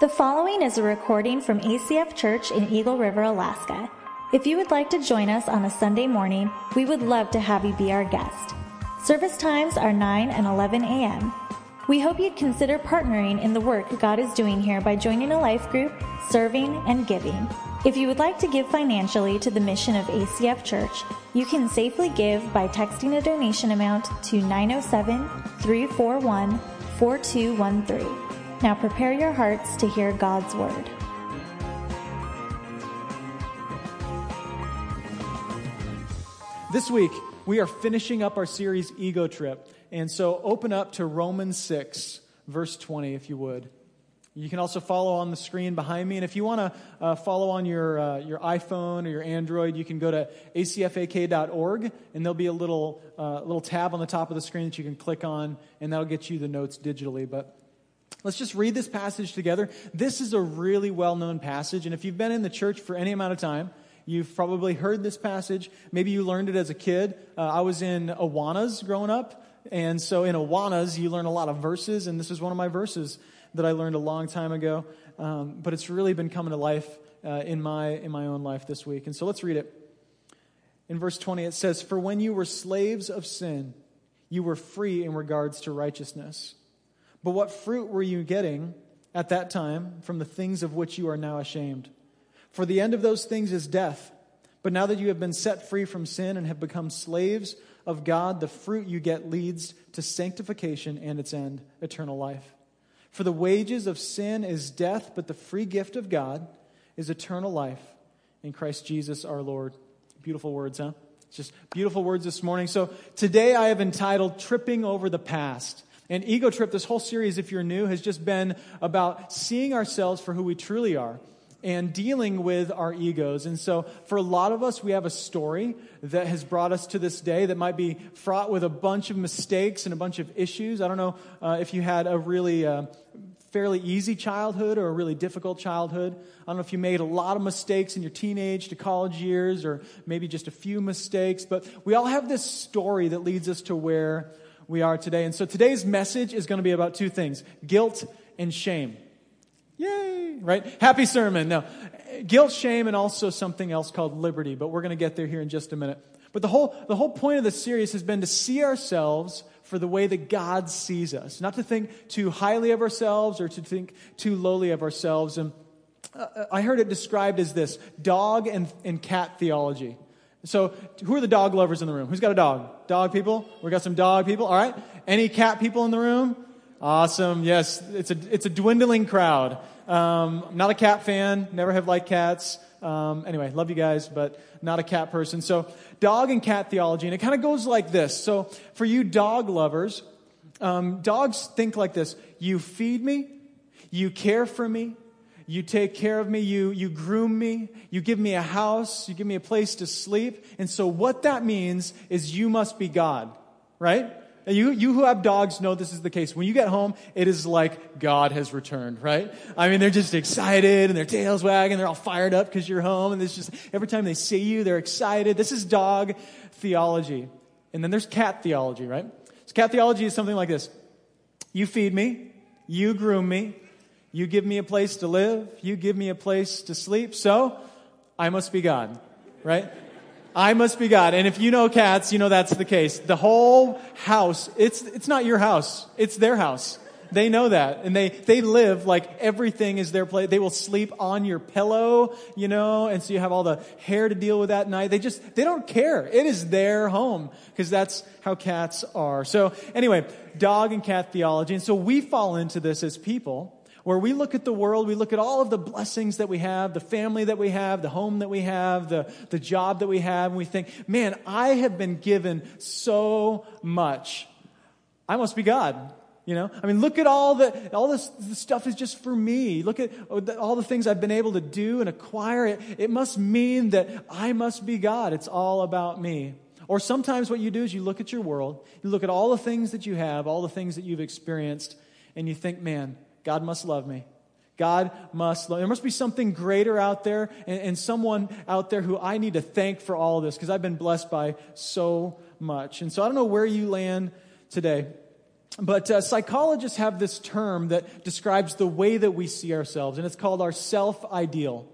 The following is a recording from ACF Church in Eagle River, Alaska. If you would like to join us on a Sunday morning, we would love to have you be our guest. Service times are 9 and 11 a.m. We hope you'd consider partnering in the work God is doing here by joining a life group, serving, and giving. If you would like to give financially to the mission of ACF Church, you can safely give by texting a donation amount to 907 341 4213. Now prepare your hearts to hear God's word. This week, we are finishing up our series Ego Trip. And so open up to Romans 6, verse 20, if you would. You can also follow on the screen behind me. And if you want to uh, follow on your, uh, your iPhone or your Android, you can go to acfak.org, and there'll be a little, uh, little tab on the top of the screen that you can click on, and that'll get you the notes digitally. But let's just read this passage together. This is a really well known passage, and if you've been in the church for any amount of time, You've probably heard this passage. Maybe you learned it as a kid. Uh, I was in Awanas growing up. And so in Awanas, you learn a lot of verses, and this is one of my verses that I learned a long time ago. Um, but it's really been coming to life uh, in, my, in my own life this week. And so let's read it. In verse 20, it says, For when you were slaves of sin, you were free in regards to righteousness. But what fruit were you getting at that time from the things of which you are now ashamed? For the end of those things is death. But now that you have been set free from sin and have become slaves of God, the fruit you get leads to sanctification and its end, eternal life. For the wages of sin is death, but the free gift of God is eternal life in Christ Jesus our Lord. Beautiful words, huh? Just beautiful words this morning. So today I have entitled Tripping Over the Past. And Ego Trip, this whole series, if you're new, has just been about seeing ourselves for who we truly are and dealing with our egos. And so, for a lot of us, we have a story that has brought us to this day that might be fraught with a bunch of mistakes and a bunch of issues. I don't know uh, if you had a really uh, fairly easy childhood or a really difficult childhood. I don't know if you made a lot of mistakes in your teenage to college years or maybe just a few mistakes, but we all have this story that leads us to where we are today. And so, today's message is going to be about two things guilt and shame. Yay, right? Happy sermon. Now, guilt, shame, and also something else called liberty, but we're going to get there here in just a minute. But the whole, the whole point of the series has been to see ourselves for the way that God sees us, not to think too highly of ourselves or to think too lowly of ourselves. And uh, I heard it described as this dog and, and cat theology. So, who are the dog lovers in the room? Who's got a dog? Dog people? We got some dog people. All right. Any cat people in the room? Awesome. Yes, it's a, it's a dwindling crowd. Um, not a cat fan, never have liked cats. Um, anyway, love you guys, but not a cat person. So, dog and cat theology, and it kind of goes like this. So, for you dog lovers, um, dogs think like this You feed me, you care for me, you take care of me, you, you groom me, you give me a house, you give me a place to sleep. And so, what that means is you must be God, right? You, you who have dogs know this is the case. When you get home, it is like God has returned, right? I mean, they're just excited and their tails wagging. They're all fired up because you're home. And it's just, every time they see you, they're excited. This is dog theology. And then there's cat theology, right? So cat theology is something like this. You feed me. You groom me. You give me a place to live. You give me a place to sleep. So I must be God, right? I must be God. And if you know cats, you know that's the case. The whole house, it's, it's not your house. It's their house. They know that. And they, they live like everything is their place. They will sleep on your pillow, you know, and so you have all the hair to deal with that night. They just, they don't care. It is their home because that's how cats are. So anyway, dog and cat theology. And so we fall into this as people where we look at the world, we look at all of the blessings that we have, the family that we have, the home that we have, the, the job that we have, and we think, man, I have been given so much. I must be God. You know, I mean, look at all the all this the stuff is just for me. Look at oh, all the things I've been able to do and acquire. It it must mean that I must be God. It's all about me. Or sometimes what you do is you look at your world, you look at all the things that you have, all the things that you've experienced, and you think, man, God must love me. God must love. There must be something greater out there and, and someone out there who I need to thank for all this because I've been blessed by so much. And so I don't know where you land today. but uh, psychologists have this term that describes the way that we see ourselves, and it's called our self ideal.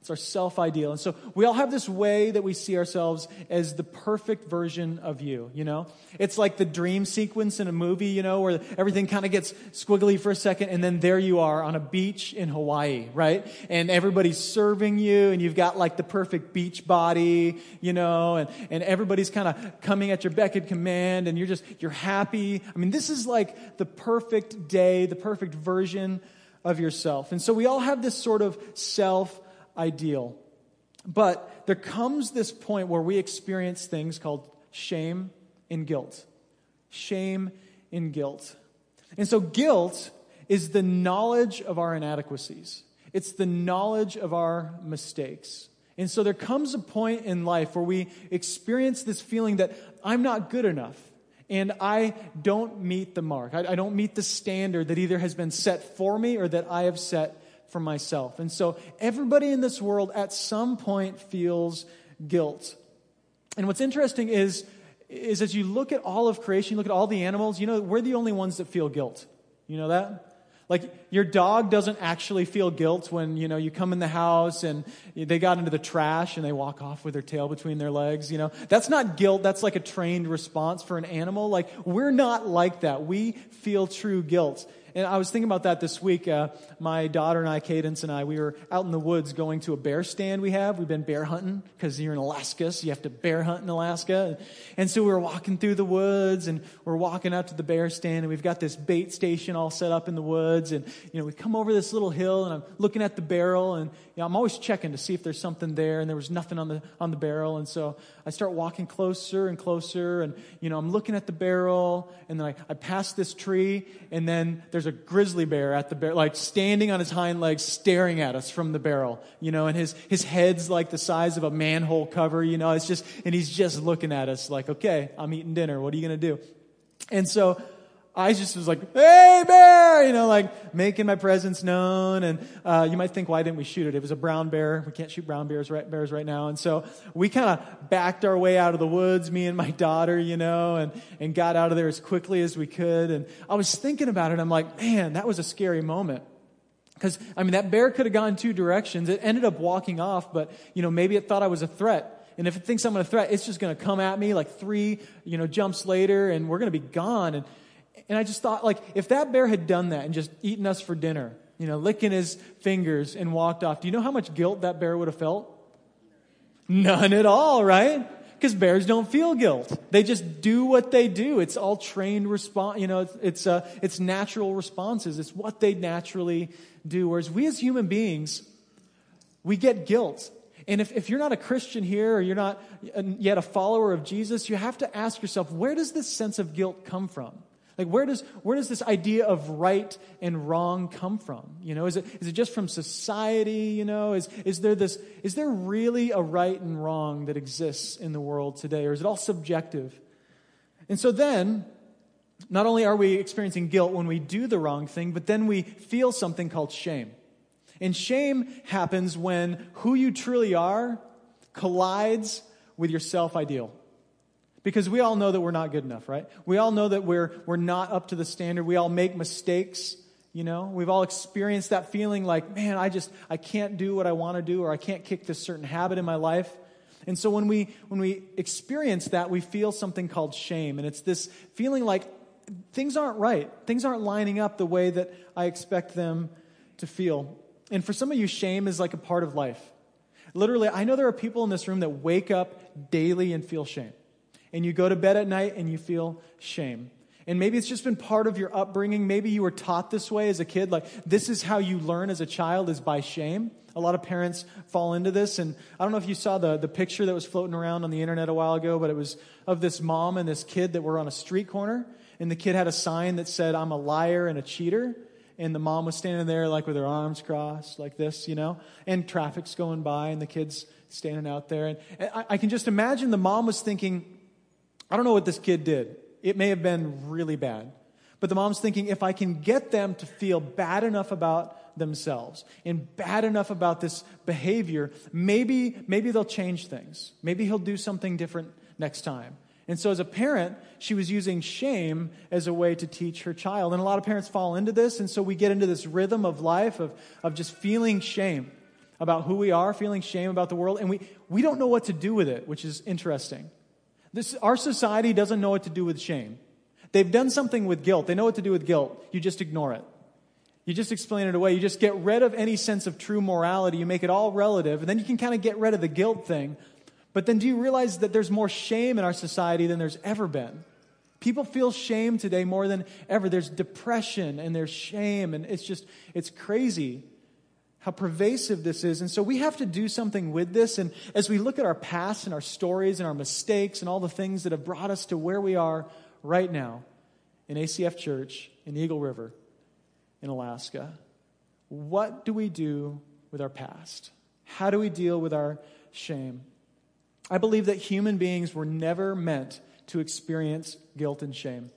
It's our self ideal. And so we all have this way that we see ourselves as the perfect version of you, you know? It's like the dream sequence in a movie, you know, where everything kind of gets squiggly for a second, and then there you are on a beach in Hawaii, right? And everybody's serving you, and you've got like the perfect beach body, you know, and, and everybody's kind of coming at your beck and command, and you're just, you're happy. I mean, this is like the perfect day, the perfect version of yourself. And so we all have this sort of self ideal. But there comes this point where we experience things called shame and guilt. Shame and guilt. And so, guilt is the knowledge of our inadequacies, it's the knowledge of our mistakes. And so, there comes a point in life where we experience this feeling that I'm not good enough and I don't meet the mark. I, I, don't meet the standard that either has been set for me or that I have set for myself. And so everybody in this world at some point feels guilt. And what's interesting is, is as you look at all of creation, you look at all the animals, you know, we're the only ones that feel guilt. You know that? Like your dog doesn't actually feel guilt when, you know, you come in the house and they got into the trash and they walk off with their tail between their legs, you know. That's not guilt, that's like a trained response for an animal. Like we're not like that. We feel true guilt. And I was thinking about that this week. Uh, my daughter and I, Cadence and I, we were out in the woods going to a bear stand we have. We've been bear hunting because you're in Alaska, so you have to bear hunt in Alaska. And so we were walking through the woods and we're walking out to the bear stand and we've got this bait station all set up in the woods. And, you know, we come over this little hill and I'm looking at the barrel and, you know, I'm always checking to see if there's something there. And there was nothing on the, on the barrel. And so I start walking closer and closer and, you know, I'm looking at the barrel and then I, I pass this tree and then there's a grizzly bear at the bear, like standing on his hind legs, staring at us from the barrel, you know, and his, his head's like the size of a manhole cover, you know, it's just, and he's just looking at us like, okay, I'm eating dinner. What are you to do? And so I just was like, hey, bear, you know, like making my presence known. And uh, you might think, why didn't we shoot it? It was a brown bear. We can't shoot brown bears right, bears right now. And so we kind of backed our way out of the woods, me and my daughter, you know, and, and got out of there as quickly as we could. And I was thinking about it. I'm like, man, that was a scary moment. Because, I mean, that bear could have gone two directions. It ended up walking off, but, you know, maybe it thought I was a threat. And if it thinks I'm a threat, it's just going to come at me like three, you know, jumps later, and we're going to be gone. And and I just thought, like, if that bear had done that and just eaten us for dinner, you know, licking his fingers and walked off, do you know how much guilt that bear would have felt? None at all, right? Because bears don't feel guilt. They just do what they do. It's all trained response. You know, it's it's, uh, it's natural responses. It's what they naturally do. Whereas we as human beings, we get guilt. And if, if you're not a Christian here or you're not yet a follower of Jesus, you have to ask yourself, where does this sense of guilt come from? Like, where does, where does this idea of right and wrong come from? You know, is it, is it just from society? You know, is, is, there this, is there really a right and wrong that exists in the world today? Or is it all subjective? And so then, not only are we experiencing guilt when we do the wrong thing, but then we feel something called shame. And shame happens when who you truly are collides with your self ideal. Because we all know that we're not good enough, right? We all know that we're, we're not up to the standard. We all make mistakes, you know? We've all experienced that feeling like, man, I just, I can't do what I want to do or I can't kick this certain habit in my life. And so when we, when we experience that, we feel something called shame. And it's this feeling like things aren't right. Things aren't lining up the way that I expect them to feel. And for some of you, shame is like a part of life. Literally, I know there are people in this room that wake up daily and feel shame and you go to bed at night and you feel shame. And maybe it's just been part of your upbringing. Maybe you were taught this way as a kid. Like, this is how you learn as a child is by shame. A lot of parents fall into this. And I don't know if you saw the, the picture that was floating around on the internet a while ago, but it was of this mom and this kid that were on a street corner. And the kid had a sign that said, I'm a liar and a cheater. And the mom was standing there, like with her arms crossed, like this, you know? And traffic's going by, and the kid's standing out there. And I, I can just imagine the mom was thinking, I don't know what this kid did. It may have been really bad. But the mom's thinking if I can get them to feel bad enough about themselves and bad enough about this behavior, maybe, maybe they'll change things. Maybe he'll do something different next time. And so, as a parent, she was using shame as a way to teach her child. And a lot of parents fall into this. And so, we get into this rhythm of life of, of just feeling shame about who we are, feeling shame about the world. And we, we don't know what to do with it, which is interesting. This, our society doesn't know what to do with shame. They've done something with guilt. They know what to do with guilt. You just ignore it. You just explain it away. You just get rid of any sense of true morality. You make it all relative. And then you can kind of get rid of the guilt thing but then do you realize that there's more shame in our society than there's ever been? People feel shame today more than ever. There's depression and there's shame, and it's just, it's crazy how pervasive this is. And so we have to do something with this. And as we look at our past and our stories and our mistakes and all the things that have brought us to where we are right now in ACF Church in Eagle River in Alaska, what do we do with our past? How do we deal with our shame? I believe that human beings were never meant to experience guilt and shame.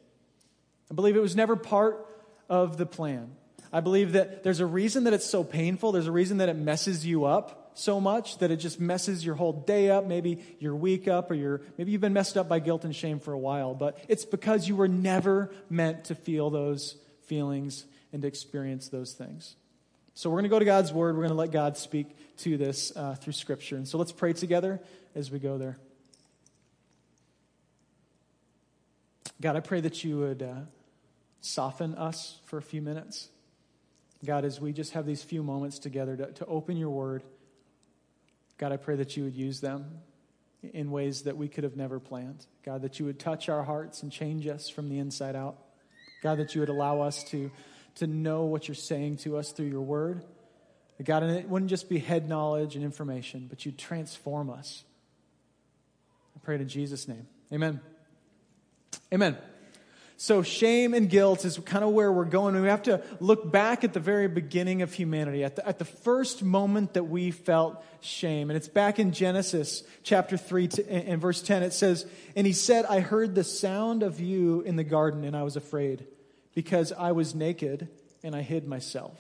I believe it was never part of the plan. I believe that there's a reason that it's so painful. There's a reason that it messes you up so much that it just messes your whole day up, maybe your week up, or your, maybe you've been messed up by guilt and shame for a while. But it's because you were never meant to feel those feelings and to experience those things. So we're going to go to God's Word. We're going to let God speak to this uh, through Scripture. And so let's pray together as we go there. God, I pray that you would uh, soften us for a few minutes. God, as we just have these few moments together to, to open your word, God, I pray that you would use them in ways that we could have never planned. God, that you would touch our hearts and change us from the inside out. God, that you would allow us to, to know what you're saying to us through your word. God, and it wouldn't just be head knowledge and information, but you'd transform us I pray in Jesus' name. Amen. Amen. So, shame and guilt is kind of where we're going. We have to look back at the very beginning of humanity, at the, at the first moment that we felt shame. And it's back in Genesis chapter 3 to, and verse 10. It says, And he said, I heard the sound of you in the garden, and I was afraid, because I was naked and I hid myself.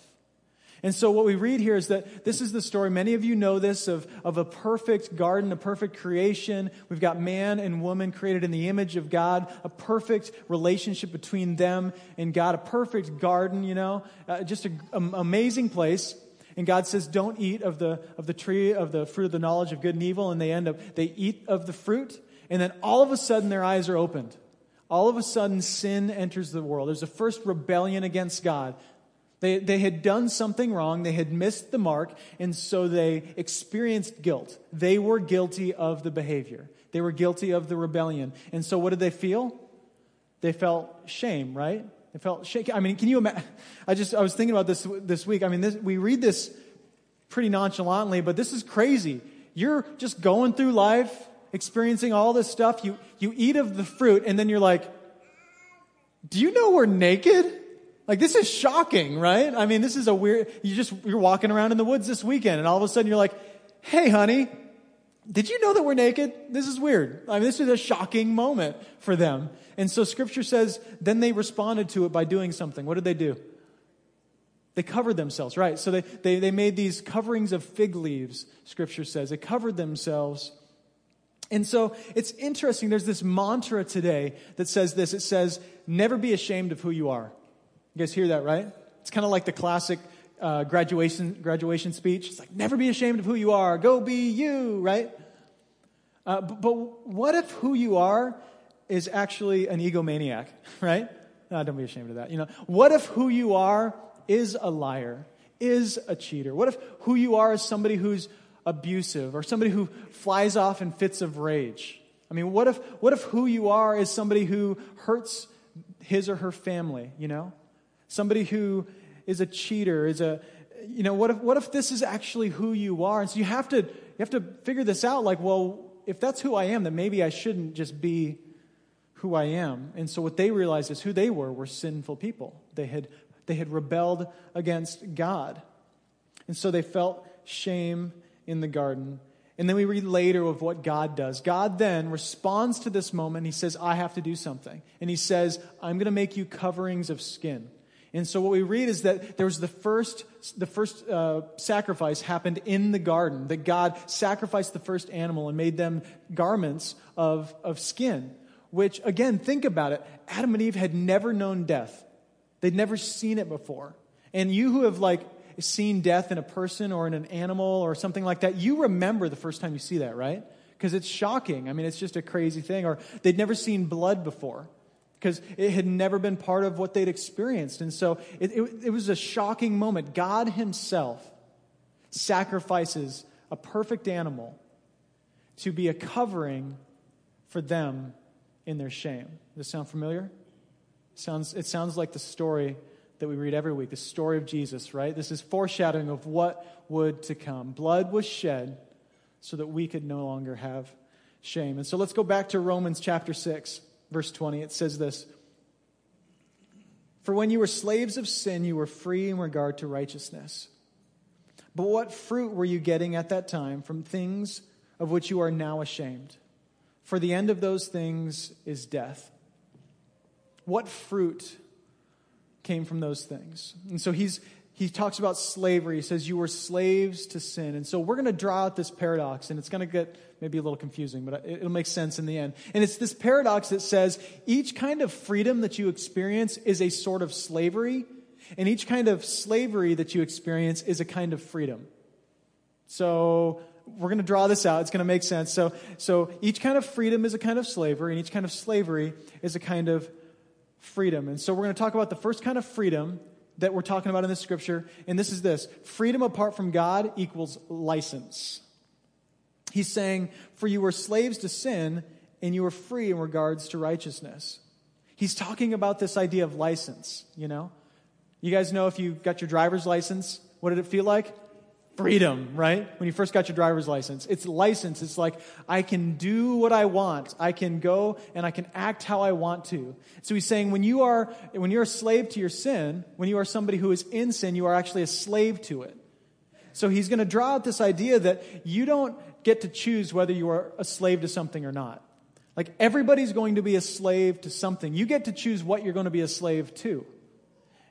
And so, what we read here is that this is the story. Many of you know this of, of a perfect garden, a perfect creation. We've got man and woman created in the image of God, a perfect relationship between them and God, a perfect garden, you know, uh, just an amazing place. And God says, Don't eat of the, of the tree of the fruit of the knowledge of good and evil. And they end up, they eat of the fruit. And then all of a sudden, their eyes are opened all of a sudden sin enters the world. There's a first rebellion against God. They, they had done something wrong, they had missed the mark, and so they experienced guilt. They were guilty of the behavior, they were guilty of the rebellion. And so what did they feel? They felt shame, right? They felt shame. I mean, can you imagine? I just, I was thinking about this this week. I mean, this, we read this pretty nonchalantly, but this is crazy. You're just going through life, experiencing all this stuff. You, you eat of the fruit, and then you're like, do you know we're naked? Like this is shocking, right? I mean, this is a weird, you just, you're walking around in the woods this weekend and all of a sudden you're like, hey honey, did you know that we're naked? This is weird. I mean, this is a shocking moment for them. And so scripture says, then they responded to it by doing something. What did they do? They covered themselves, right? So they, they, they made these coverings of fig leaves, scripture says. They covered themselves. And so it's interesting. There's this mantra today that says this. It says, never be ashamed of who you are. You guys hear that, right? It's kind of like the classic uh, graduation, graduation speech. It's like, never be ashamed of who you are. Go be you, right? Uh, but, but, what if who you are is actually an egomaniac, right? No, don't be ashamed of that. You know, what if who you are is a liar, is a cheater? What if who you are is somebody who's abusive or somebody who flies off in fits of rage? I mean, what if, what if who you are is somebody who hurts his or her family, you know? Somebody who is a cheater, is a, you know, what if, what if this is actually who you are? And so you have to, you have to figure this out like, well, if that's who I am, then maybe I shouldn't just be who I am. And so what they realized is who they were were sinful people. They had, they had rebelled against God. And so they felt shame in the garden. And then we read later of what God does. God then responds to this moment. He says, I have to do something. And he says, I'm going to make you coverings of skin. And so what we read is that there was the first, the first uh, sacrifice happened in the garden, that God sacrificed the first animal and made them garments of, of skin. which, again, think about it. Adam and Eve had never known death, they'd never seen it before. And you who have, like, seen death in a person or in an animal or something like that, you remember the first time you see that, right? Because it's shocking. I mean, it's just a crazy thing. Or they'd never seen blood before because it had never been part of what they'd experienced. And so it, it, it was a shocking moment. God Himself sacrifices a perfect animal to be a covering for them in their shame. Does this sound familiar? Sounds, it sounds like the story that we read every week, the story of Jesus, right? This is foreshadowing of what would to come. Blood was shed so that we could no longer have shame. And so let's go back to Romans chapter 6, verse 20. It says this For when you were slaves of sin, you were free in regard to righteousness. But what fruit were you getting at that time from things of which you are now ashamed? For the end of those things is death. What fruit came from those things? And so he's he talks about slavery. He says, You were slaves to sin. And so we're going to draw out this paradox, and it's going to get maybe a little confusing, but it'll make sense in the end. And it's this paradox that says each kind of freedom that you experience is a sort of slavery, and each kind of slavery that you experience is a kind of freedom. So we're going to draw this out. It's going to make sense. So, so each kind of freedom is a kind of slavery, and each kind of slavery is a kind of freedom. And so we're going to talk about the first kind of freedom that we're talking about in this scripture, and this is this freedom apart from God equals license. He's saying, For you were slaves to sin, and you were free in regards to righteousness. He's talking about this idea of license, you know? You guys know if you got your driver's license, what did it feel like? Freedom, right? When you first got your driver's license. It's license. It's like, I can do what I want. I can go and I can act how I want to. So he's saying when you are, when you're a slave to your sin, when you are somebody who is in sin, you are actually a slave to it. So he's going to draw out this idea that you don't get to choose whether you are a slave to something or not. Like everybody's going to be a slave to something. You get to choose what you're going to be a slave to.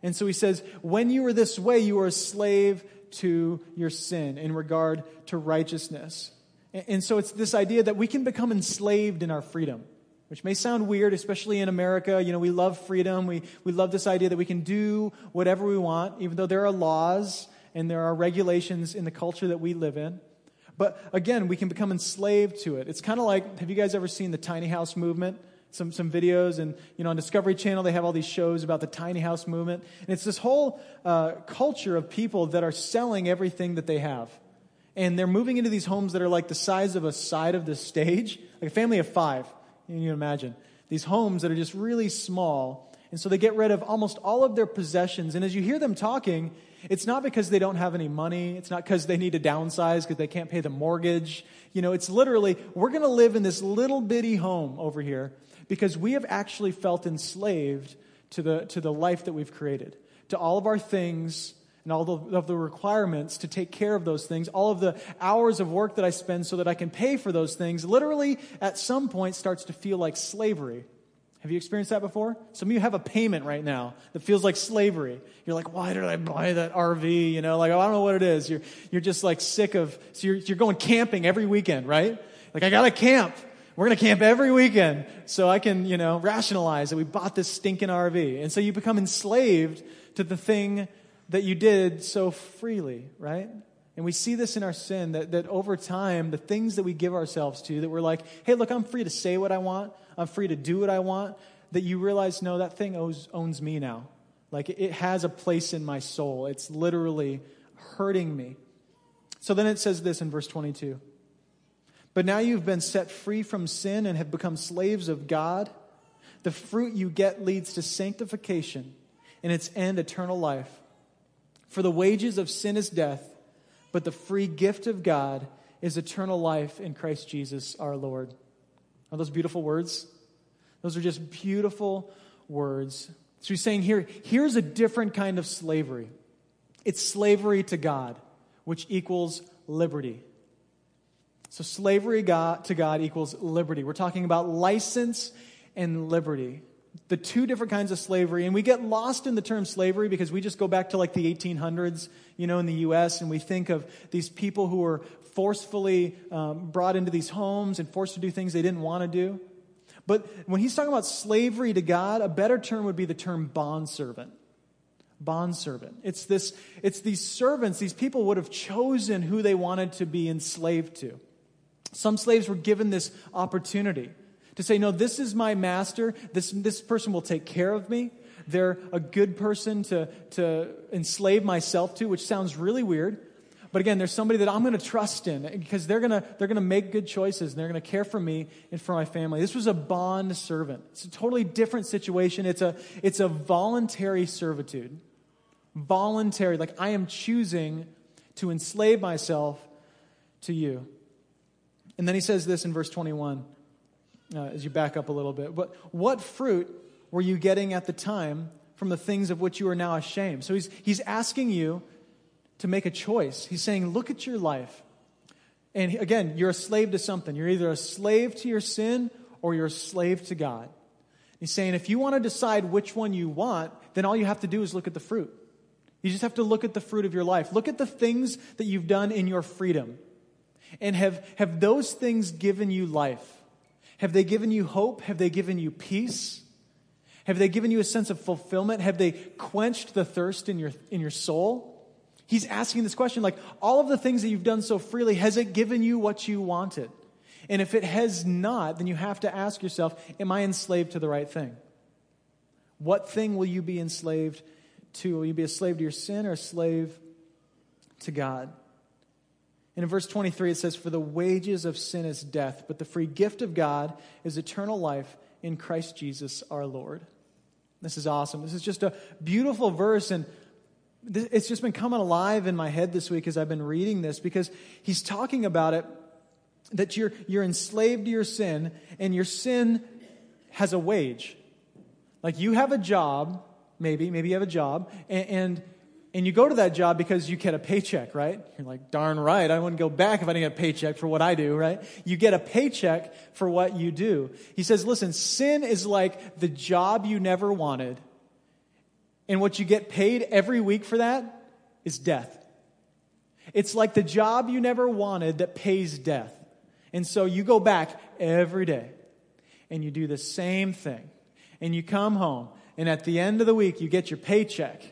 And so he says, when you were this way, you were a slave to your sin, in regard to righteousness. And so it's this idea that we can become enslaved in our freedom, which may sound weird, especially in America. You know, we love freedom. We, we love this idea that we can do whatever we want, even though there are laws and there are regulations in the culture that we live in. But again, we can become enslaved to it. It's kind of like have you guys ever seen the tiny house movement? Some, some videos. And, you know, on Discovery Channel, they have all these shows about the tiny house movement. And it's this whole uh, culture of people that are selling everything that they have. And they're moving into these homes that are like the size of a side of the stage, like a family of five. You imagine. These homes that are just really small. And so they get rid of almost all of their possessions. And as you hear them talking, it's not because they don't have any money. It's not because they need to downsize because they can't pay the mortgage. You know, it's literally, we're going to live in this little bitty home over here because we have actually felt enslaved to the, to the life that we've created, to all of our things and all the, of the requirements to take care of those things, all of the hours of work that I spend so that I can pay for those things, literally at some point starts to feel like slavery. Have you experienced that before? Some of you have a payment right now that feels like slavery. You're like, why did I buy that RV? You know, like, oh, I don't know what it is. You're, you're just like sick of, so you're, you're going camping every weekend, right? Like, I got to camp. We're to camp every weekend so I can, you know, rationalize that we bought this stinking RV. And so you become enslaved to the thing that you did so freely, right? And we see this in our sin that, that over time, the things that we give ourselves to, that we're like, hey, look, I'm free to say what I want, I'm free to do what I want, that you realize, no, that thing owes, owns me now. Like it has a place in my soul. It's literally hurting me. So then it says this in verse 22. But now you've been set free from sin and have become slaves of God. The fruit you get leads to sanctification and its end, eternal life. For the wages of sin is death, but the free gift of God is eternal life in Christ Jesus our Lord. Are those beautiful words? Those are just beautiful words. So he's saying here, here's a different kind of slavery. It's slavery to God, which equals liberty. So slavery to God equals liberty. We're talking about license and liberty. The two different kinds of slavery. And we get lost in the term slavery because we just go back to like the 1800s, you know, in the U.S., and we think of these people who were forcefully um, brought into these homes and forced to do things they didn't want to do. But when he's talking about slavery to God, a better term would be the term bondservant. Bondservant. It's this, it's these servants, these people would have chosen who they wanted to be enslaved to. Some slaves were given this opportunity to say, No, this is my master. This, this person will take care of me. They're a good person to, to enslave myself to, which sounds really weird. But again, there's somebody that I'm going to trust in because they're going to, they're going to make good choices and they're going to care for me and for my family. This was a bond servant. It's a totally different situation. It's a, it's a voluntary servitude. Voluntary, like I am choosing to enslave myself to you. And then he says this in verse 21, uh, as you back up a little bit. But what fruit were you getting at the time from the things of which you are now ashamed? So he's, he's asking you to make a choice. He's saying, look at your life. And again, you're a slave to something. You're either a slave to your sin or you're a slave to God. He's saying, if you want to decide which one you want, then all you have to do is look at the fruit. You just have to look at the fruit of your life. Look at the things that you've done in your freedom. And have, have those things given you life? Have they given you hope? Have they given you peace? Have they given you a sense of fulfillment? Have they quenched the thirst in your, in your soul? He's asking this question like, all of the things that you've done so freely, has it given you what you wanted? And if it has not, then you have to ask yourself, am I enslaved to the right thing? What thing will you be enslaved to? Will you be a slave to your sin or a slave to God? And in verse 23, it says, For the wages of sin is death, but the free gift of God is eternal life in Christ Jesus our Lord. This is awesome. This is just a beautiful verse. And it's just been coming alive in my head this week as I've been reading this because he's talking about it that you're, you're enslaved to your sin and your sin has a wage. Like you have a job, maybe, maybe you have a job, and, and, and you go to that job because you get a paycheck, right? You're like, darn right, I wouldn't go back if I didn't get a paycheck for what I do, right? You get a paycheck for what you do. He says, listen, sin is like the job you never wanted and what you get paid every week for that is death. It's like the job you never wanted that pays death. And so you go back every day and you do the same thing. And you come home, and at the end of the week, you get your paycheck.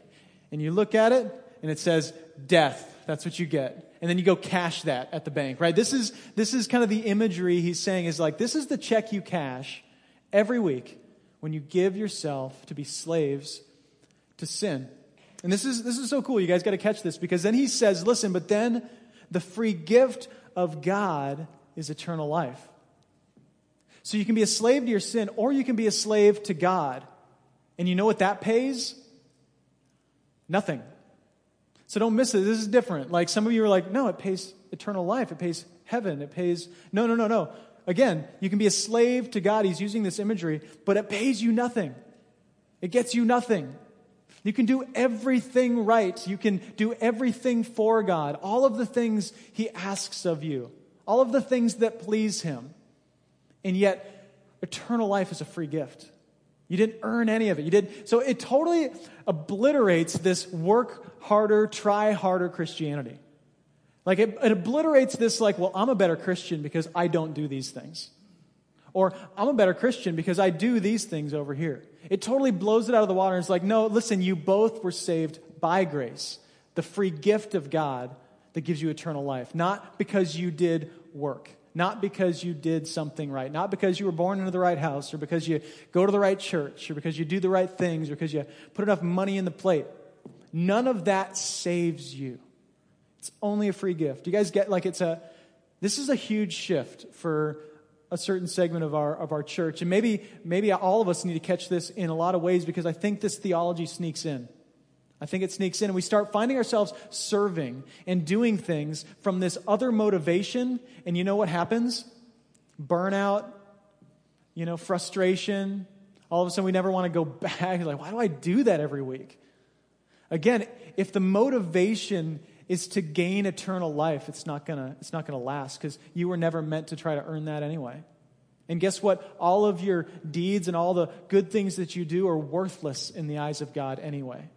And you look at it, and it says death. That's what you get. And then you go cash that at the bank, right? This is, this is kind of the imagery he's saying is like, this is the check you cash every week when you give yourself to be slaves to sin. And this is, this is so cool. You guys got to catch this because then he says, listen, but then the free gift of God is eternal life. So you can be a slave to your sin or you can be a slave to God. And you know what that pays? Nothing. So don't miss it. This is different. Like some of you are like, no, it pays eternal life. It pays heaven. It pays. No, no, no, no. Again, you can be a slave to God. He's using this imagery, but it pays you nothing. It gets you nothing. You can do everything right. You can do everything for God. All of the things He asks of you, all of the things that please Him. And yet, eternal life is a free gift. You didn't earn any of it. You did so it totally obliterates this work harder, try harder Christianity. Like it, it obliterates this like, well, I'm a better Christian because I don't do these things. Or I'm a better Christian because I do these things over here. It totally blows it out of the water. And it's like, no, listen, you both were saved by grace, the free gift of God that gives you eternal life, not because you did work, not because you did something right, not because you were born into the right house, or because you go to the right church, or because you do the right things, or because you put enough money in the plate. None of that saves you. It's only a free gift. You guys get like it's a, this is a huge shift for a certain segment of our, of our church. And maybe, maybe all of us need to catch this in a lot of ways because I think this theology sneaks in. I think it sneaks in, and we start finding ourselves serving and doing things from this other motivation. And you know what happens? Burnout, you know, frustration. All of a sudden, we never want to go back. Like, why do I do that every week? Again, if the motivation is to gain eternal life, it's not gonna, it's not gonna last because you were never meant to try to earn that anyway. And guess what? All of your deeds and all the good things that you do are worthless in the eyes of God anyway.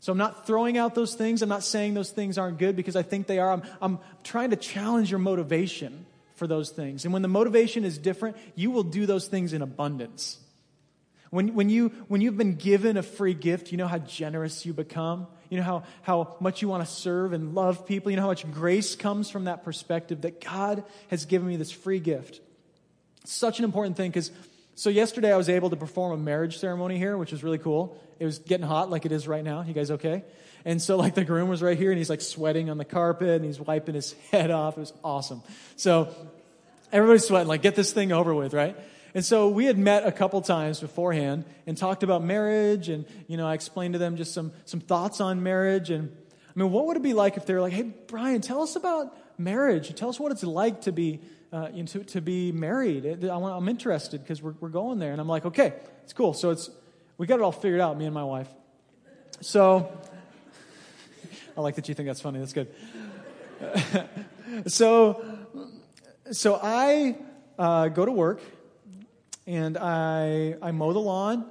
So I'm not throwing out those things. I'm not saying those things aren't good because I think they are. I'm, I'm trying to challenge your motivation for those things. And when the motivation is different, you will do those things in abundance. When, when, you, when you've been given a free gift, you know how generous you become. You know how, how much you want to serve and love people. You know how much grace comes from that perspective that God has given me this free gift. such an important thing because so yesterday I was able to perform a marriage ceremony here, which was really cool. It was getting hot like it is right now. You guys okay? And so like the groom was right here and he's like sweating on the carpet and he's wiping his head off. It was awesome. So everybody's sweating, like get this thing over with, right? And so we had met a couple times beforehand and talked about marriage and you know I explained to them just some some thoughts on marriage and I mean what would it be like if they were like, "Hey Brian, tell us about marriage. Tell us what it's like to be uh, to, to be married. I want, I'm interested because we're, we're going there. And I'm like, okay, it's cool. So it's, we got it all figured out, me and my wife. So, I like that you think that's funny. That's good. so, so I uh, go to work and I, I mow the lawn.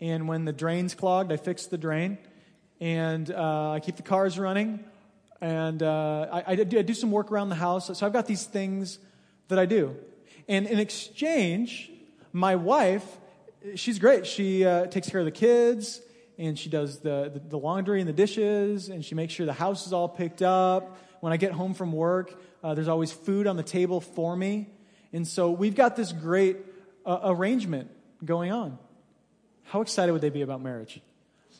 And when the drain's clogged, I fix the drain. And uh, I keep the cars running. And uh, I, I, do, I do some work around the house. So I've got these things that I do. And in exchange, my wife, she's great. She uh, takes care of the kids, and she does the, the, the, laundry and the dishes, and she makes sure the house is all picked up. When I get home from work, uh, there's always food on the table for me. And so we've got this great uh, arrangement going on. How excited would they be about marriage?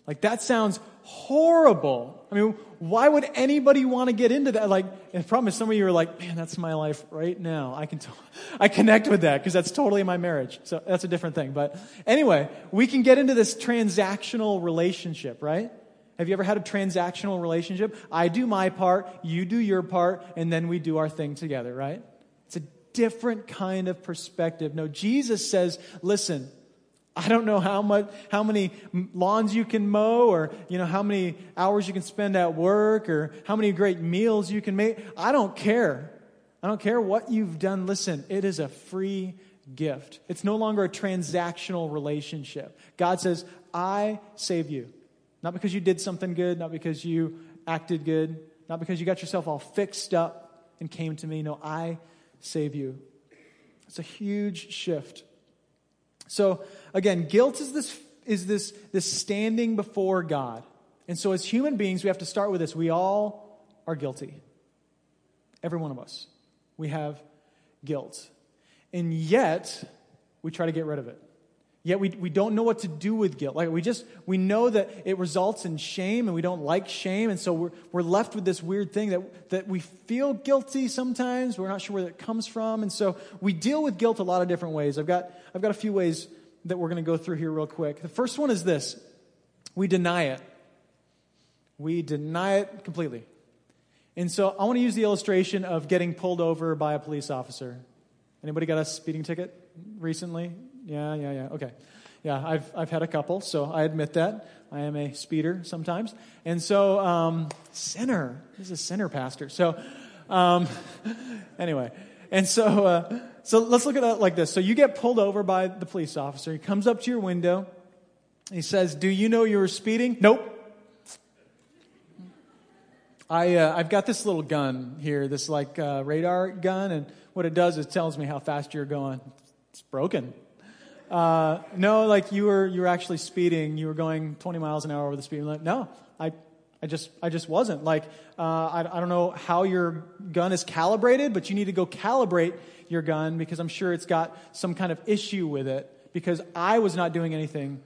Like, that sounds horrible. I mean, why would anybody want to get into that? Like, and the problem is some of you are like, man, that's my life right now. I can, t- I connect with that because that's totally my marriage. So that's a different thing. But anyway, we can get into this transactional relationship, right? Have you ever had a transactional relationship? I do my part, you do your part, and then we do our thing together, right? It's a different kind of perspective. No, Jesus says, listen, I don't know how much, how many lawns you can mow or, you know, how many hours you can spend at work or how many great meals you can make. I don't care. I don't care what you've done. Listen, it is a free gift. It's no longer a transactional relationship. God says, I save you. Not because you did something good, not because you acted good, not because you got yourself all fixed up and came to me. No, I save you. It's a huge shift. So again, guilt is this is this this standing before God. And so as human beings, we have to start with this. We all are guilty. Every one of us. We have guilt. And yet, we try to get rid of it. Yet we, we don't know what to do with guilt. Like we just we know that it results in shame and we don't like shame, and so we're we're left with this weird thing that, that we feel guilty sometimes. We're not sure where that comes from. And so we deal with guilt a lot of different ways. I've got I've got a few ways that we're going to go through here real quick. The first one is this we deny it. We deny it completely. And so I want to use the illustration of getting pulled over by a police officer. Anybody got a speeding ticket recently? Yeah, yeah, yeah. Okay. Yeah, I've, I've had a couple, so I admit that. I am a speeder sometimes. And so, um, sinner. This is a sinner pastor. So, um, anyway. And so, uh, so let's look at it like this. So you get pulled over by the police officer. He comes up to your window. He says, Do you know you were speeding? Nope. I, uh, I've got this little gun here, this like uh, radar gun, and what it does is tells me how fast you're going. It's broken. Uh, no, like you were you were actually speeding. You were going 20 miles an hour over the speed limit. No, I I just, I just wasn't. Like, uh, I, I don't know how your gun is calibrated, but you need to go calibrate your gun because I'm sure it's got some kind of issue with it because I was not doing anything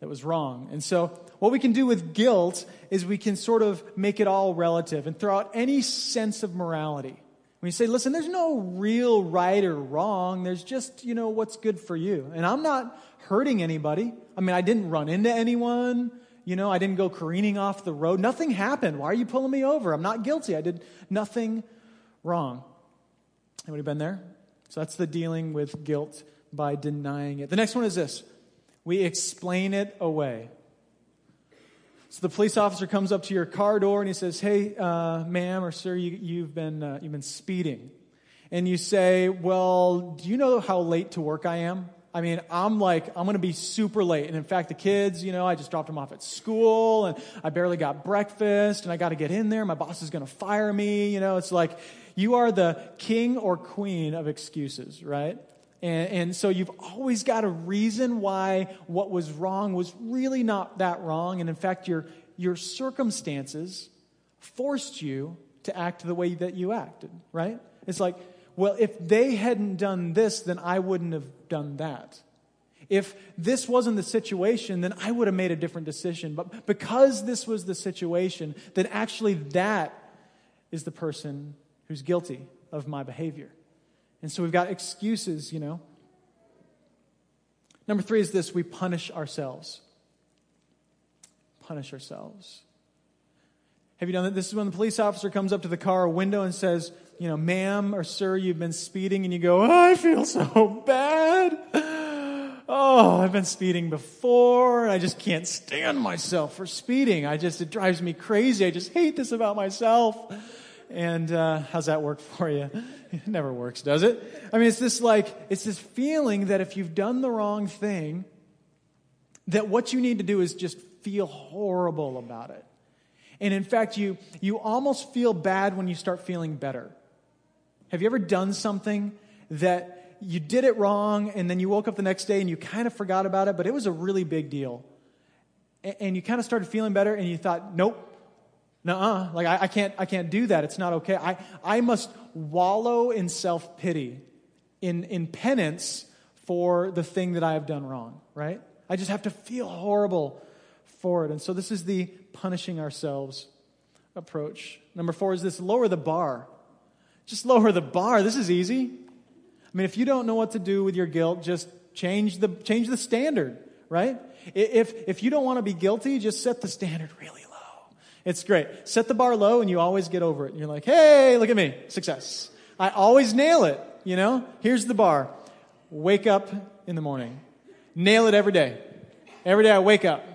that was wrong. And so, what we can do with guilt is we can sort of make it all relative and throw out any sense of morality. When you say, listen, there's no real right or wrong, there's just, you know, what's good for you. And I'm not hurting anybody. I mean, I didn't run into anyone. You know, I didn't go careening off the road. Nothing happened. Why are you pulling me over? I'm not guilty. I did nothing wrong. Anybody been there? So that's the dealing with guilt by denying it. The next one is this we explain it away. So the police officer comes up to your car door and he says, Hey, uh, ma'am or sir, you, have been, uh, you've been speeding. And you say, Well, do you know how late to work I am? I mean, I'm like, I'm going to be super late. And in fact, the kids, you know, I just dropped them off at school and I barely got breakfast and I got to get in there. My boss is going to fire me. You know, it's like you are the king or queen of excuses, right? And, and so you've always got a reason why what was wrong was really not that wrong. And in fact, your, your circumstances forced you to act the way that you acted, right? It's like, well, if they hadn't done this, then I wouldn't have done that. If this wasn't the situation, then I would have made a different decision. But because this was the situation, then actually that is the person who's guilty of my behavior. And so we've got excuses, you know. Number three is this we punish ourselves. Punish ourselves. Have you done that? This is when the police officer comes up to the car window and says, you know, ma'am or sir, you've been speeding, and you go, oh, I feel so bad. Oh, I've been speeding before. I just can't stand myself for speeding. I just, it drives me crazy. I just hate this about myself. And uh, how's that work for you? It never works, does it? I mean, it's this like, it's this feeling that if you've done the wrong thing, that what you need to do is just feel horrible about it. And in fact, you, you almost feel bad when you start feeling better. Have you ever done something that you did it wrong and then you woke up the next day and you kind of forgot about it, but it was a really big deal? And you kind of started feeling better and you thought, nope, no, uh like I, I, can't, I can't do that. It's not okay. I, I must wallow in self pity, in, in penance for the thing that I have done wrong, right? I just have to feel horrible for it. And so this is the punishing ourselves approach. Number four is this lower the bar. Just lower the bar. This is easy. I mean, if you don't know what to do with your guilt, just change the, change the standard, right? If, if you don't want to be guilty, just set the standard really. It's great. Set the bar low and you always get over it. And you're like, hey, look at me. Success. I always nail it. You know, here's the bar. Wake up in the morning. Nail it every day. Every day I wake up.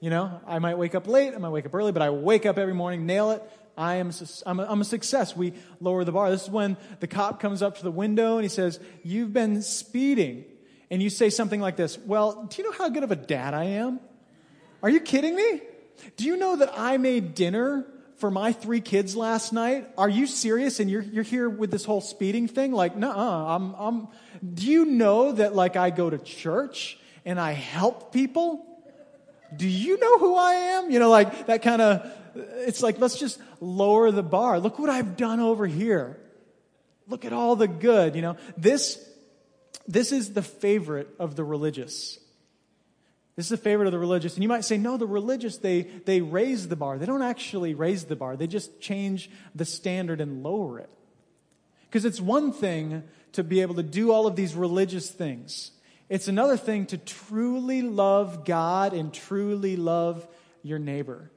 You know, I might wake up late, I might wake up early, but I wake up every morning, nail it, I am I'm a, I'm a success. We lower the bar. This is when the cop comes up to the window and he says, You've been speeding. And you say something like this Well, do you know how good of a dad I am? Are you kidding me? Do you know that I made dinner for my three kids last night? Are you serious? And you're, you're here with this whole speeding thing? Like, no, I'm, I'm, do you know that like I go to church and I help people? Do you know who I am? You know, like that kind of it's like, let's just lower the bar. Look what I've done over here. Look at all the good, you know. This, this is the favorite of the religious. This is a favorite of the religious. And you might say, no, the religious, they, they raise the bar. They don't actually raise the bar, they just change the standard and lower it. Because it's one thing to be able to do all of these religious things, it's another thing to truly love God and truly love your neighbor.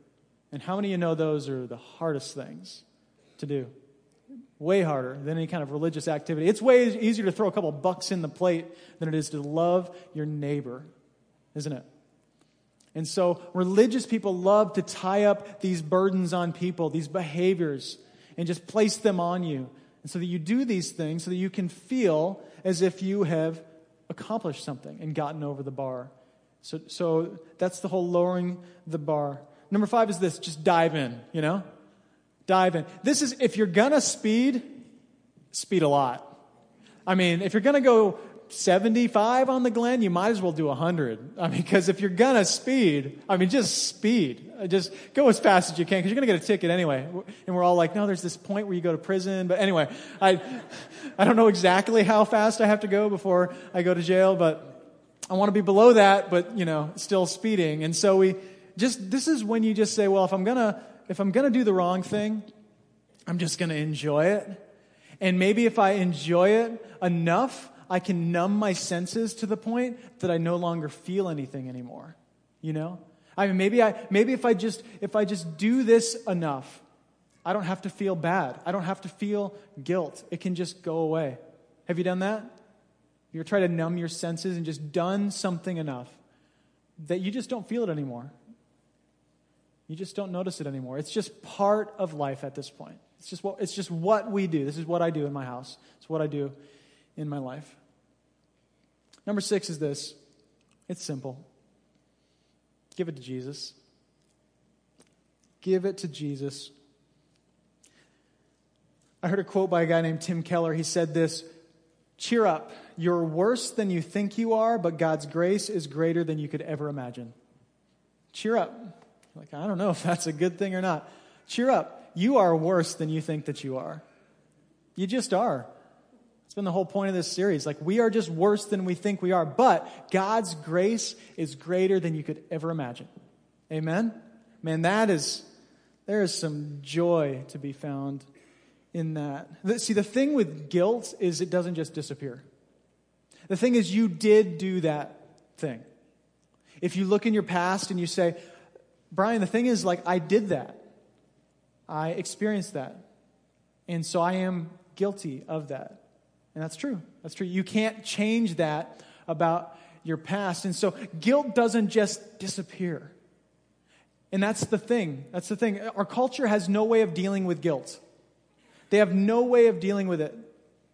And how many of you know those are the hardest things to do? Way harder than any kind of religious activity. It's way easier to throw a couple bucks in the plate than it is to love your neighbor, isn't it? And so religious people love to tie up these burdens on people, these behaviors, and just place them on you. And so that you do these things so that you can feel as if you have accomplished something and gotten over the bar. So, so that's the whole lowering the bar. Number five is this just dive in, you know? Dive in. This is, if you're gonna speed, speed a lot. I mean, if you're gonna go 75 on the Glenn, you might as well do 100. I mean, because if you're gonna speed, I mean, just speed. Uh, just go as fast as you can, because you're gonna get a ticket anyway. And we're all like, no, there's this point where you go to prison. But anyway, I, I don't know exactly how fast I have to go before I go to jail, but I want to be below that, but, you know, still speeding. And so we, just this is when you just say, well, if I'm gonna if I'm gonna do the wrong thing, I'm just gonna enjoy it. And maybe if I enjoy it enough, I can numb my senses to the point that I no longer feel anything anymore. You know? I mean maybe I maybe if I just if I just do this enough, I don't have to feel bad. I don't have to feel guilt. It can just go away. Have you done that? You're trying to numb your senses and just done something enough that you just don't feel it anymore? You just don't notice it anymore. It's just part of life at this point. It's just what, it's just what we do. This is what I do in my house. It's what I do in my life. Number six is this it's simple give it to Jesus. Give it to Jesus. I heard a quote by a guy named Tim Keller. He said this Cheer up. You're worse than you think you are, but God's grace is greater than you could ever imagine. Cheer up. Like, I don't know if that's a good thing or not. Cheer up. You are worse than you think that you are. You just are. It's been the whole point of this series. Like, we are just worse than we think we are, but God's grace is greater than you could ever imagine. Amen? Man, that is, there is some joy to be found in that. See, the thing with guilt is it doesn't just disappear. The thing is, you did do that thing. If you look in your past and you say, Brian, the thing is, like, I did that, I experienced that. And so I am guilty of that. And that's true. That's true. You can't change that about your past. And so guilt doesn't just disappear. And that's the thing. That's the thing. Our culture has no way of dealing with guilt. They have no way of dealing with it.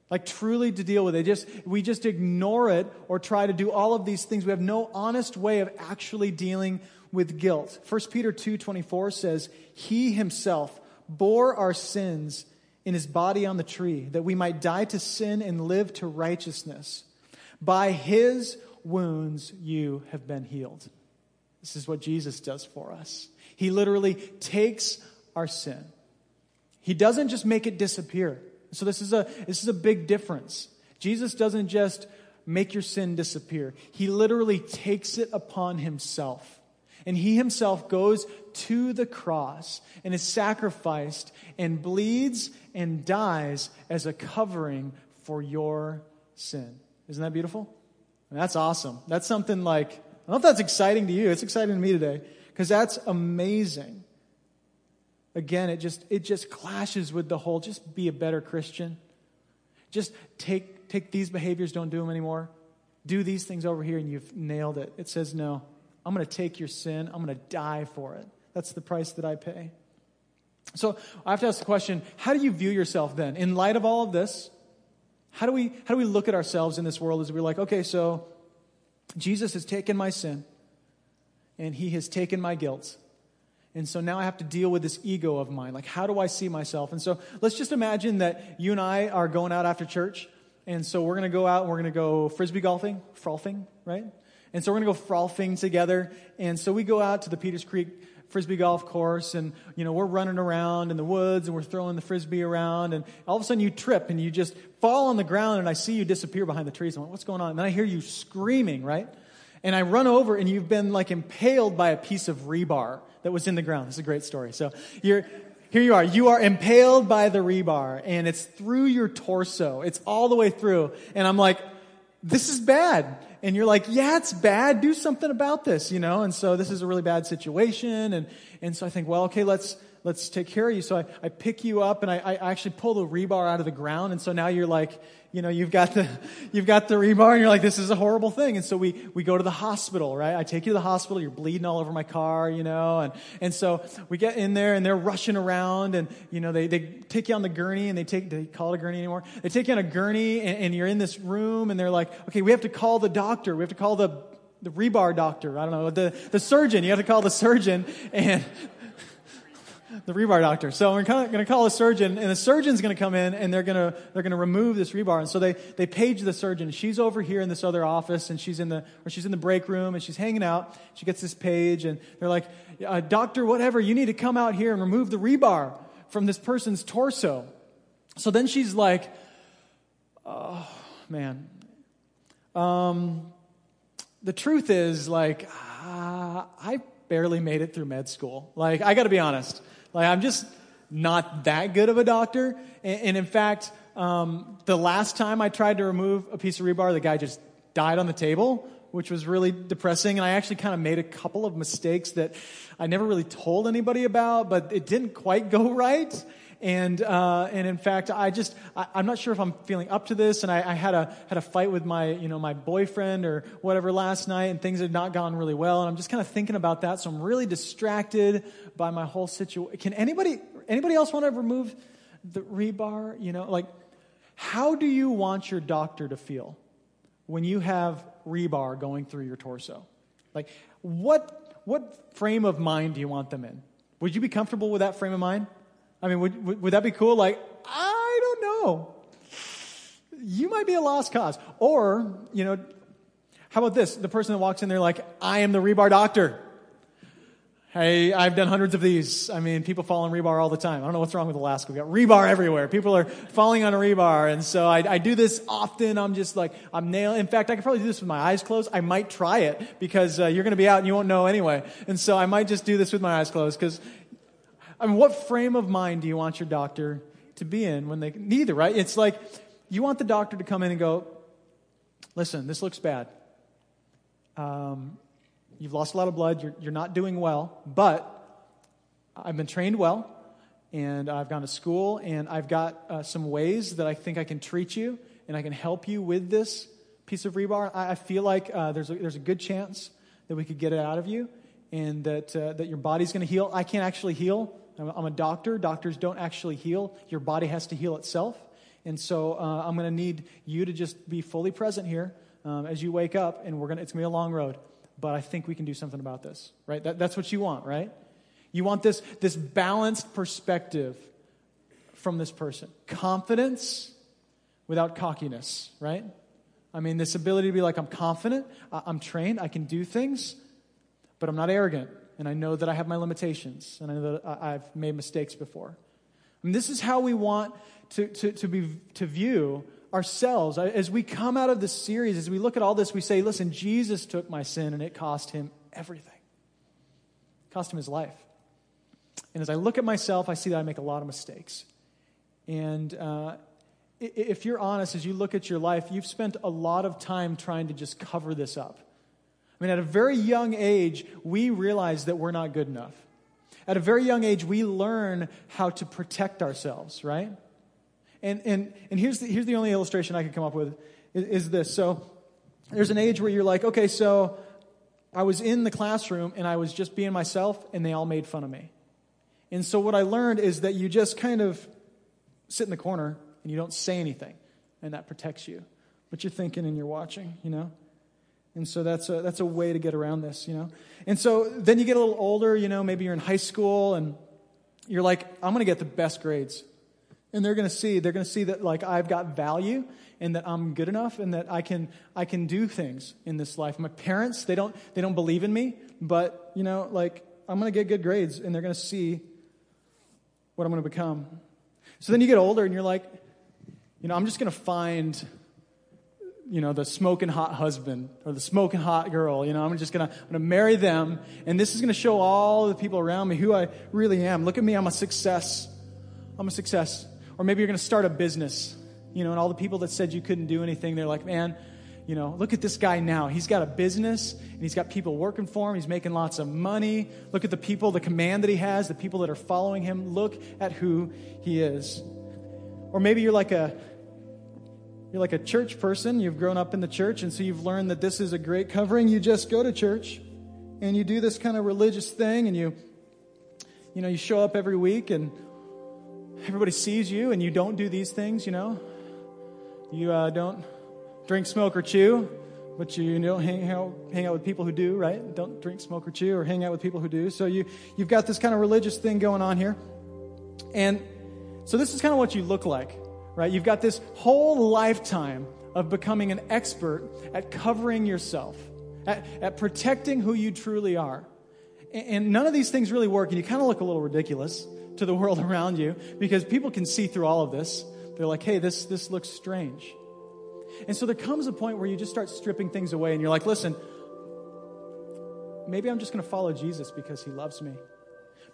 Like truly to deal with it. Just we just ignore it or try to do all of these things. We have no honest way of actually dealing with guilt. 1 Peter 2:24 says, "He himself bore our sins in his body on the tree, that we might die to sin and live to righteousness. By his wounds you have been healed." This is what Jesus does for us. He literally takes our sin he doesn't just make it disappear. So this is a this is a big difference. Jesus doesn't just make your sin disappear. He literally takes it upon himself. And he himself goes to the cross and is sacrificed and bleeds and dies as a covering for your sin. Isn't that beautiful? That's awesome. That's something like, I don't know if that's exciting to you. It's exciting to me today because that's amazing again, it just, it just clashes with the whole just be a better Christian. Just take, take these behaviors, don't do them anymore. Do these things over here, and you've nailed it. It says, no, I'm going to take your sin, I'm going to die for it. That's the price that I pay. So I have to ask the question how do you view yourself then? In light of all of this, how do we, how do we look at ourselves in this world as we're like, okay, so Jesus has taken my sin and he has taken my guilt. And so now I have to deal with this ego of mine. Like, how do I see myself? And so let's just imagine that you and I are going out after church. And so we're going to go out and we're going to go frisbee golfing, frolfing, right? And so we're going to go frolfing together. And so we go out to the Peters Creek frisbee golf course and you know we're running around in the woods and we're throwing the frisbee around and all of a sudden you trip and you just fall on the ground and i see you disappear behind the trees i'm like what's going on and then i hear you screaming right and i run over and you've been like impaled by a piece of rebar that was in the ground. This is a great story. So you're, here you are. You are impaled by the rebar, and it's through your torso. It's all the way through. And I'm like, this is bad. And you're like, yeah, it's bad. Do something about this, you know? And so this is a really bad situation. And, and so I think, well, okay, let's, let's take care of you. So I, I pick you up and I, I actually pull the rebar out of the ground. And so now you're like, you know, you've got the, you've got the rebar and you're like, this is a horrible thing. And so we, we go to the hospital, right? I take you to the hospital. You're bleeding all over my car, you know, and, and so we get in there and they're rushing around and, you know, they, they take you on the gurney and they take, they call it a gurney anymore? They take you on a gurney and, and you're in this room and they're like, okay, we have to call the doctor. We have to call the, the rebar doctor. I don't know, the, the surgeon. You have to call the surgeon and the rebar doctor. So we're going to call a surgeon, and the surgeon's going to come in, and they're going to they're going to remove this rebar. And so they they page the surgeon. She's over here in this other office, and she's in the or she's in the break room, and she's hanging out. She gets this page, and they're like, uh, "Doctor, whatever, you need to come out here and remove the rebar from this person's torso." So then she's like, "Oh man." Um, the truth is, like, uh, I barely made it through med school. Like, I got to be honest. Like, I'm just not that good of a doctor. And, and in fact, um, the last time I tried to remove a piece of rebar, the guy just died on the table, which was really depressing. And I actually kind of made a couple of mistakes that I never really told anybody about, but it didn't quite go right. And, uh, and in fact, I just, I, am not sure if I'm feeling up to this. And I, I, had, a, had a fight with my, you know, my boyfriend or whatever last night, and things had not gone really well. And I'm just kind of thinking about that. So I'm really distracted by my whole situation. Can anybody, anybody else want to remove the rebar? You know, like, how do you want your doctor to feel when you have rebar going through your torso? Like, what, what frame of mind do you want them in? Would you be comfortable with that frame of mind? I mean, would, would, would that be cool? Like, I don't know. You might be a lost cause. Or, you know, how about this? The person that walks in there like, I am the rebar doctor. Hey, I've done hundreds of these. I mean, people fall on rebar all the time. I don't know what's wrong with Alaska. We've got rebar everywhere. People are falling on a rebar. And so I, I do this often. I'm just like, I'm nailing. In fact, I could probably do this with my eyes closed. I might try it because uh, you're going to be out and you won't know anyway. And so I might just do this with my eyes closed because, I mean, what frame of mind do you want your doctor to be in when they, neither, right? It's like, you want the doctor to come in and go, listen, this looks bad. Um, You've lost a lot of blood. You're, you're not doing well. But I've been trained well, and I've gone to school, and I've got uh, some ways that I think I can treat you, and I can help you with this piece of rebar. I, I feel like uh, there's, a, there's a good chance that we could get it out of you, and that, uh, that your body's going to heal. I can't actually heal. I'm, a doctor. Doctors don't actually heal. Your body has to heal itself. And so uh, I'm going to need you to just be fully present here um, as you wake up, and we're gonna, it's going to be a long road but I think we can do something about this, right? That, that's what you want, right? You want this, this balanced perspective from this person. Confidence without cockiness, right? I mean, this ability to be like, I'm confident, I'm trained, I can do things, but I'm not arrogant, and I know that I have my limitations, and I know that I've made mistakes before. This is how we want to, to, to, be, to view ourselves. As we come out of this series, as we look at all this, we say, listen, Jesus took my sin and it cost him everything. It cost him his life. And as I look at myself, I see that I make a lot of mistakes. And uh, if you're honest, as you look at your life, you've spent a lot of time trying to just cover this up. I mean, at a very young age, we realize that we're not good enough. At a very young age, we learn how to protect ourselves, right? And, and, and here's, the, here's the only illustration I could come up with is, is this. So there's an age where you're like, okay, so I was in the classroom and I was just being myself and they all made fun of me. And so what I learned is that you just kind of sit in the corner and you don't say anything and that protects you. But you're thinking and you're watching, you know? And so that's a, that's a way to get around this, you know? And so then you get a little older, you know, maybe you're in high school and you're like, I'm going to get the best grades. And they're going to see, they're going to see that like I've got value and that I'm good enough and that I can I can do things in this life. My parents, they don't they don't believe in me, but you know, like I'm going to get good grades and they're going to see what I'm going to become. So then you get older and you're like, you know, I'm just going to find you know, the smoking hot husband or the smoking hot girl. You know, I'm just to, I'm to marry them. And this is to show all the people around me who I really am. Look at me. I'm a success. I'm a success. Or maybe you're to start a business, you know, and all the people that said you couldn't do anything, they're like, man, you know, look at this guy now. He's got a business and he's got people working for him. He's making lots of money. Look at the people, the command that he has, the people that are following him. Look at who he is. Or maybe you're like a you're like a church person. You've grown up in the church and so you've learned that this is a great covering. You just go to church and you do this kind of religious thing and you you know, you show up every week and everybody sees you and you don't do these things, you know. You uh, don't drink, smoke, or chew, but you don't hang out, hang out with people who do, right? Don't drink, smoke, or chew, or hang out with people who do. So you, you've got this kind of religious thing going on here. And so this is kind of what you look like, right? You've got this whole lifetime of becoming an expert at covering yourself, at, at protecting who you truly are. And, and none of these things really work, and you kind of look a little ridiculous to the world around you because people can see through all of this. They're like, hey, this, this looks strange. And so there comes a point where you just start stripping things away and you're like, listen, maybe I'm just going to follow Jesus because he loves me.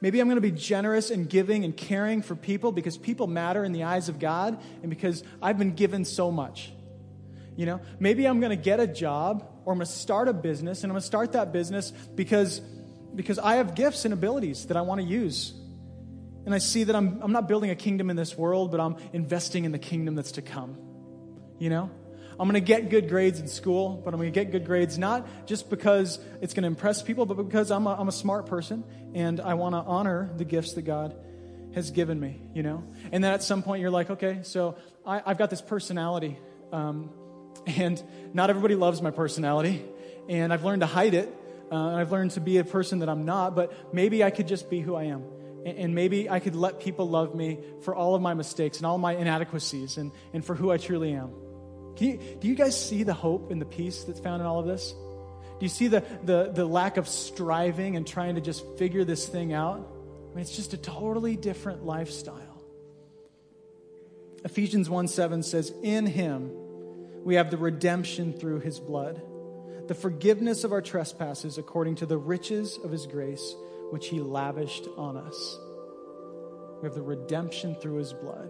Maybe I'm going to be generous and giving and caring for people because people matter in the eyes of God and because I've been given so much. You know, maybe I'm going to get a job or I'm going to start a business and I'm going to start that business because because I have gifts and abilities that I want to use and I see that I'm, I'm not building a kingdom in this world, but I'm investing in the kingdom that's to come. You know? I'm going to get good grades in school, but I'm going to get good grades not just because it's going to impress people, but because I'm a, I'm a smart person and I want to honor the gifts that God has given me, you know? And then at some point you're like, okay, so I, have got this personality. Um, And not everybody loves my personality. And I've learned to hide it. Uh, and I've learned to be a person that I'm not. But maybe I could just be who I am. And, and maybe I could let people love me for all of my mistakes and all my inadequacies and, and for who I truly am. You, do you guys see the hope and the peace that's found in all of this? Do you see the, the, the lack of striving and trying to just figure this thing out? I mean, it's just a totally different lifestyle. Ephesians 1 7 says, In him we have the redemption through his blood, the forgiveness of our trespasses according to the riches of his grace, which he lavished on us. We have the redemption through his blood.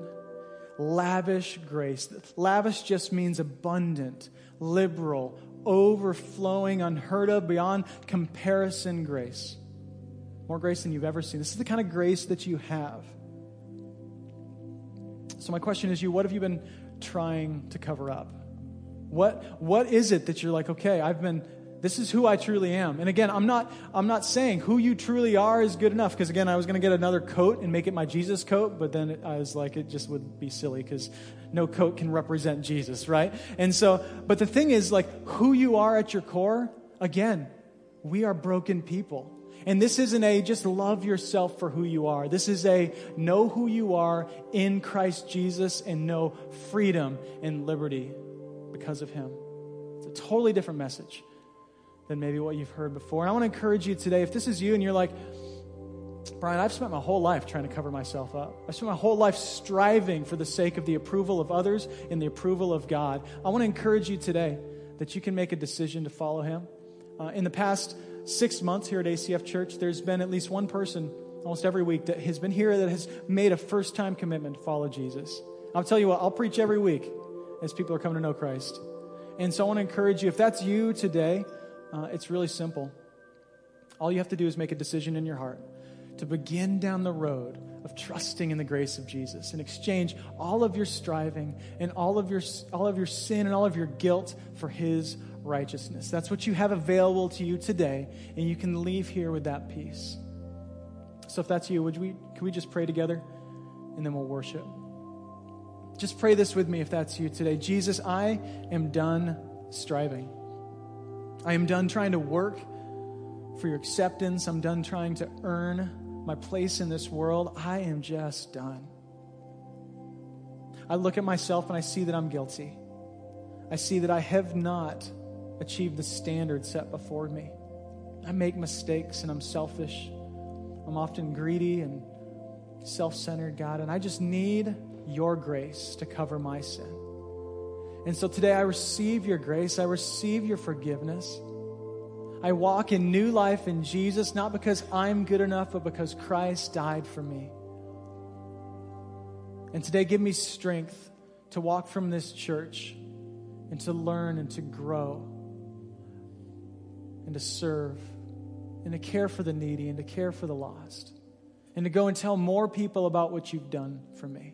Lavish grace. Lavish just means abundant, liberal, overflowing, unheard of, beyond comparison grace. More grace than you've ever seen. This is the kind of grace that you have. So, my question is you, what have you been trying to cover up? What, what is it that you're like, okay, I've been, this is who I truly am. And again, I'm not, I'm not saying who you truly are is good enough, because again, I was going to get another coat and make it my Jesus coat, but then I was like, it just would be silly, because no coat can represent Jesus, right? And so, but the thing is, like, who you are at your core, again, we are broken people. And this isn't a just love yourself for who you are. This is a know who you are in Christ Jesus and know freedom and liberty because of Him. It's a totally different message than maybe what you've heard before. And I want to encourage you today if this is you and you're like, Brian, I've spent my whole life trying to cover myself up. I've spent my whole life striving for the sake of the approval of others and the approval of God. I want to encourage you today that you can make a decision to follow Him. Uh, in the past six months here at ACF Church, there's been at least one person almost every week that has been here that has made a first time commitment to follow Jesus. I'll tell you what, I'll preach every week as people are coming to know Christ. And so I want to encourage you, if that's you today, uh, it's really simple. All you have to do is make a decision in your heart to begin down the road of trusting in the grace of Jesus and exchange all of your striving and all of your, all of your sin and all of your guilt for His righteousness. That's what you have available to you today, and you can leave here with that peace. So if that's you, would we can we just pray together and then we'll worship. Just pray this with me if that's you today. Jesus, I am done striving. I am done trying to work for your acceptance. I'm done trying to earn my place in this world. I am just done. I look at myself and I see that I'm guilty. I see that I have not achieved the standard set before me. I make mistakes and I'm selfish. I'm often greedy and self centered, God, and I just need your grace to cover my sin. And so today I receive your grace, I receive your forgiveness. I walk in new life in Jesus, not because I'm good enough, but because Christ died for me. And today, give me strength to walk from this church and to learn and to grow and to serve and to care for the needy and to care for the lost and to go and tell more people about what you've done for me.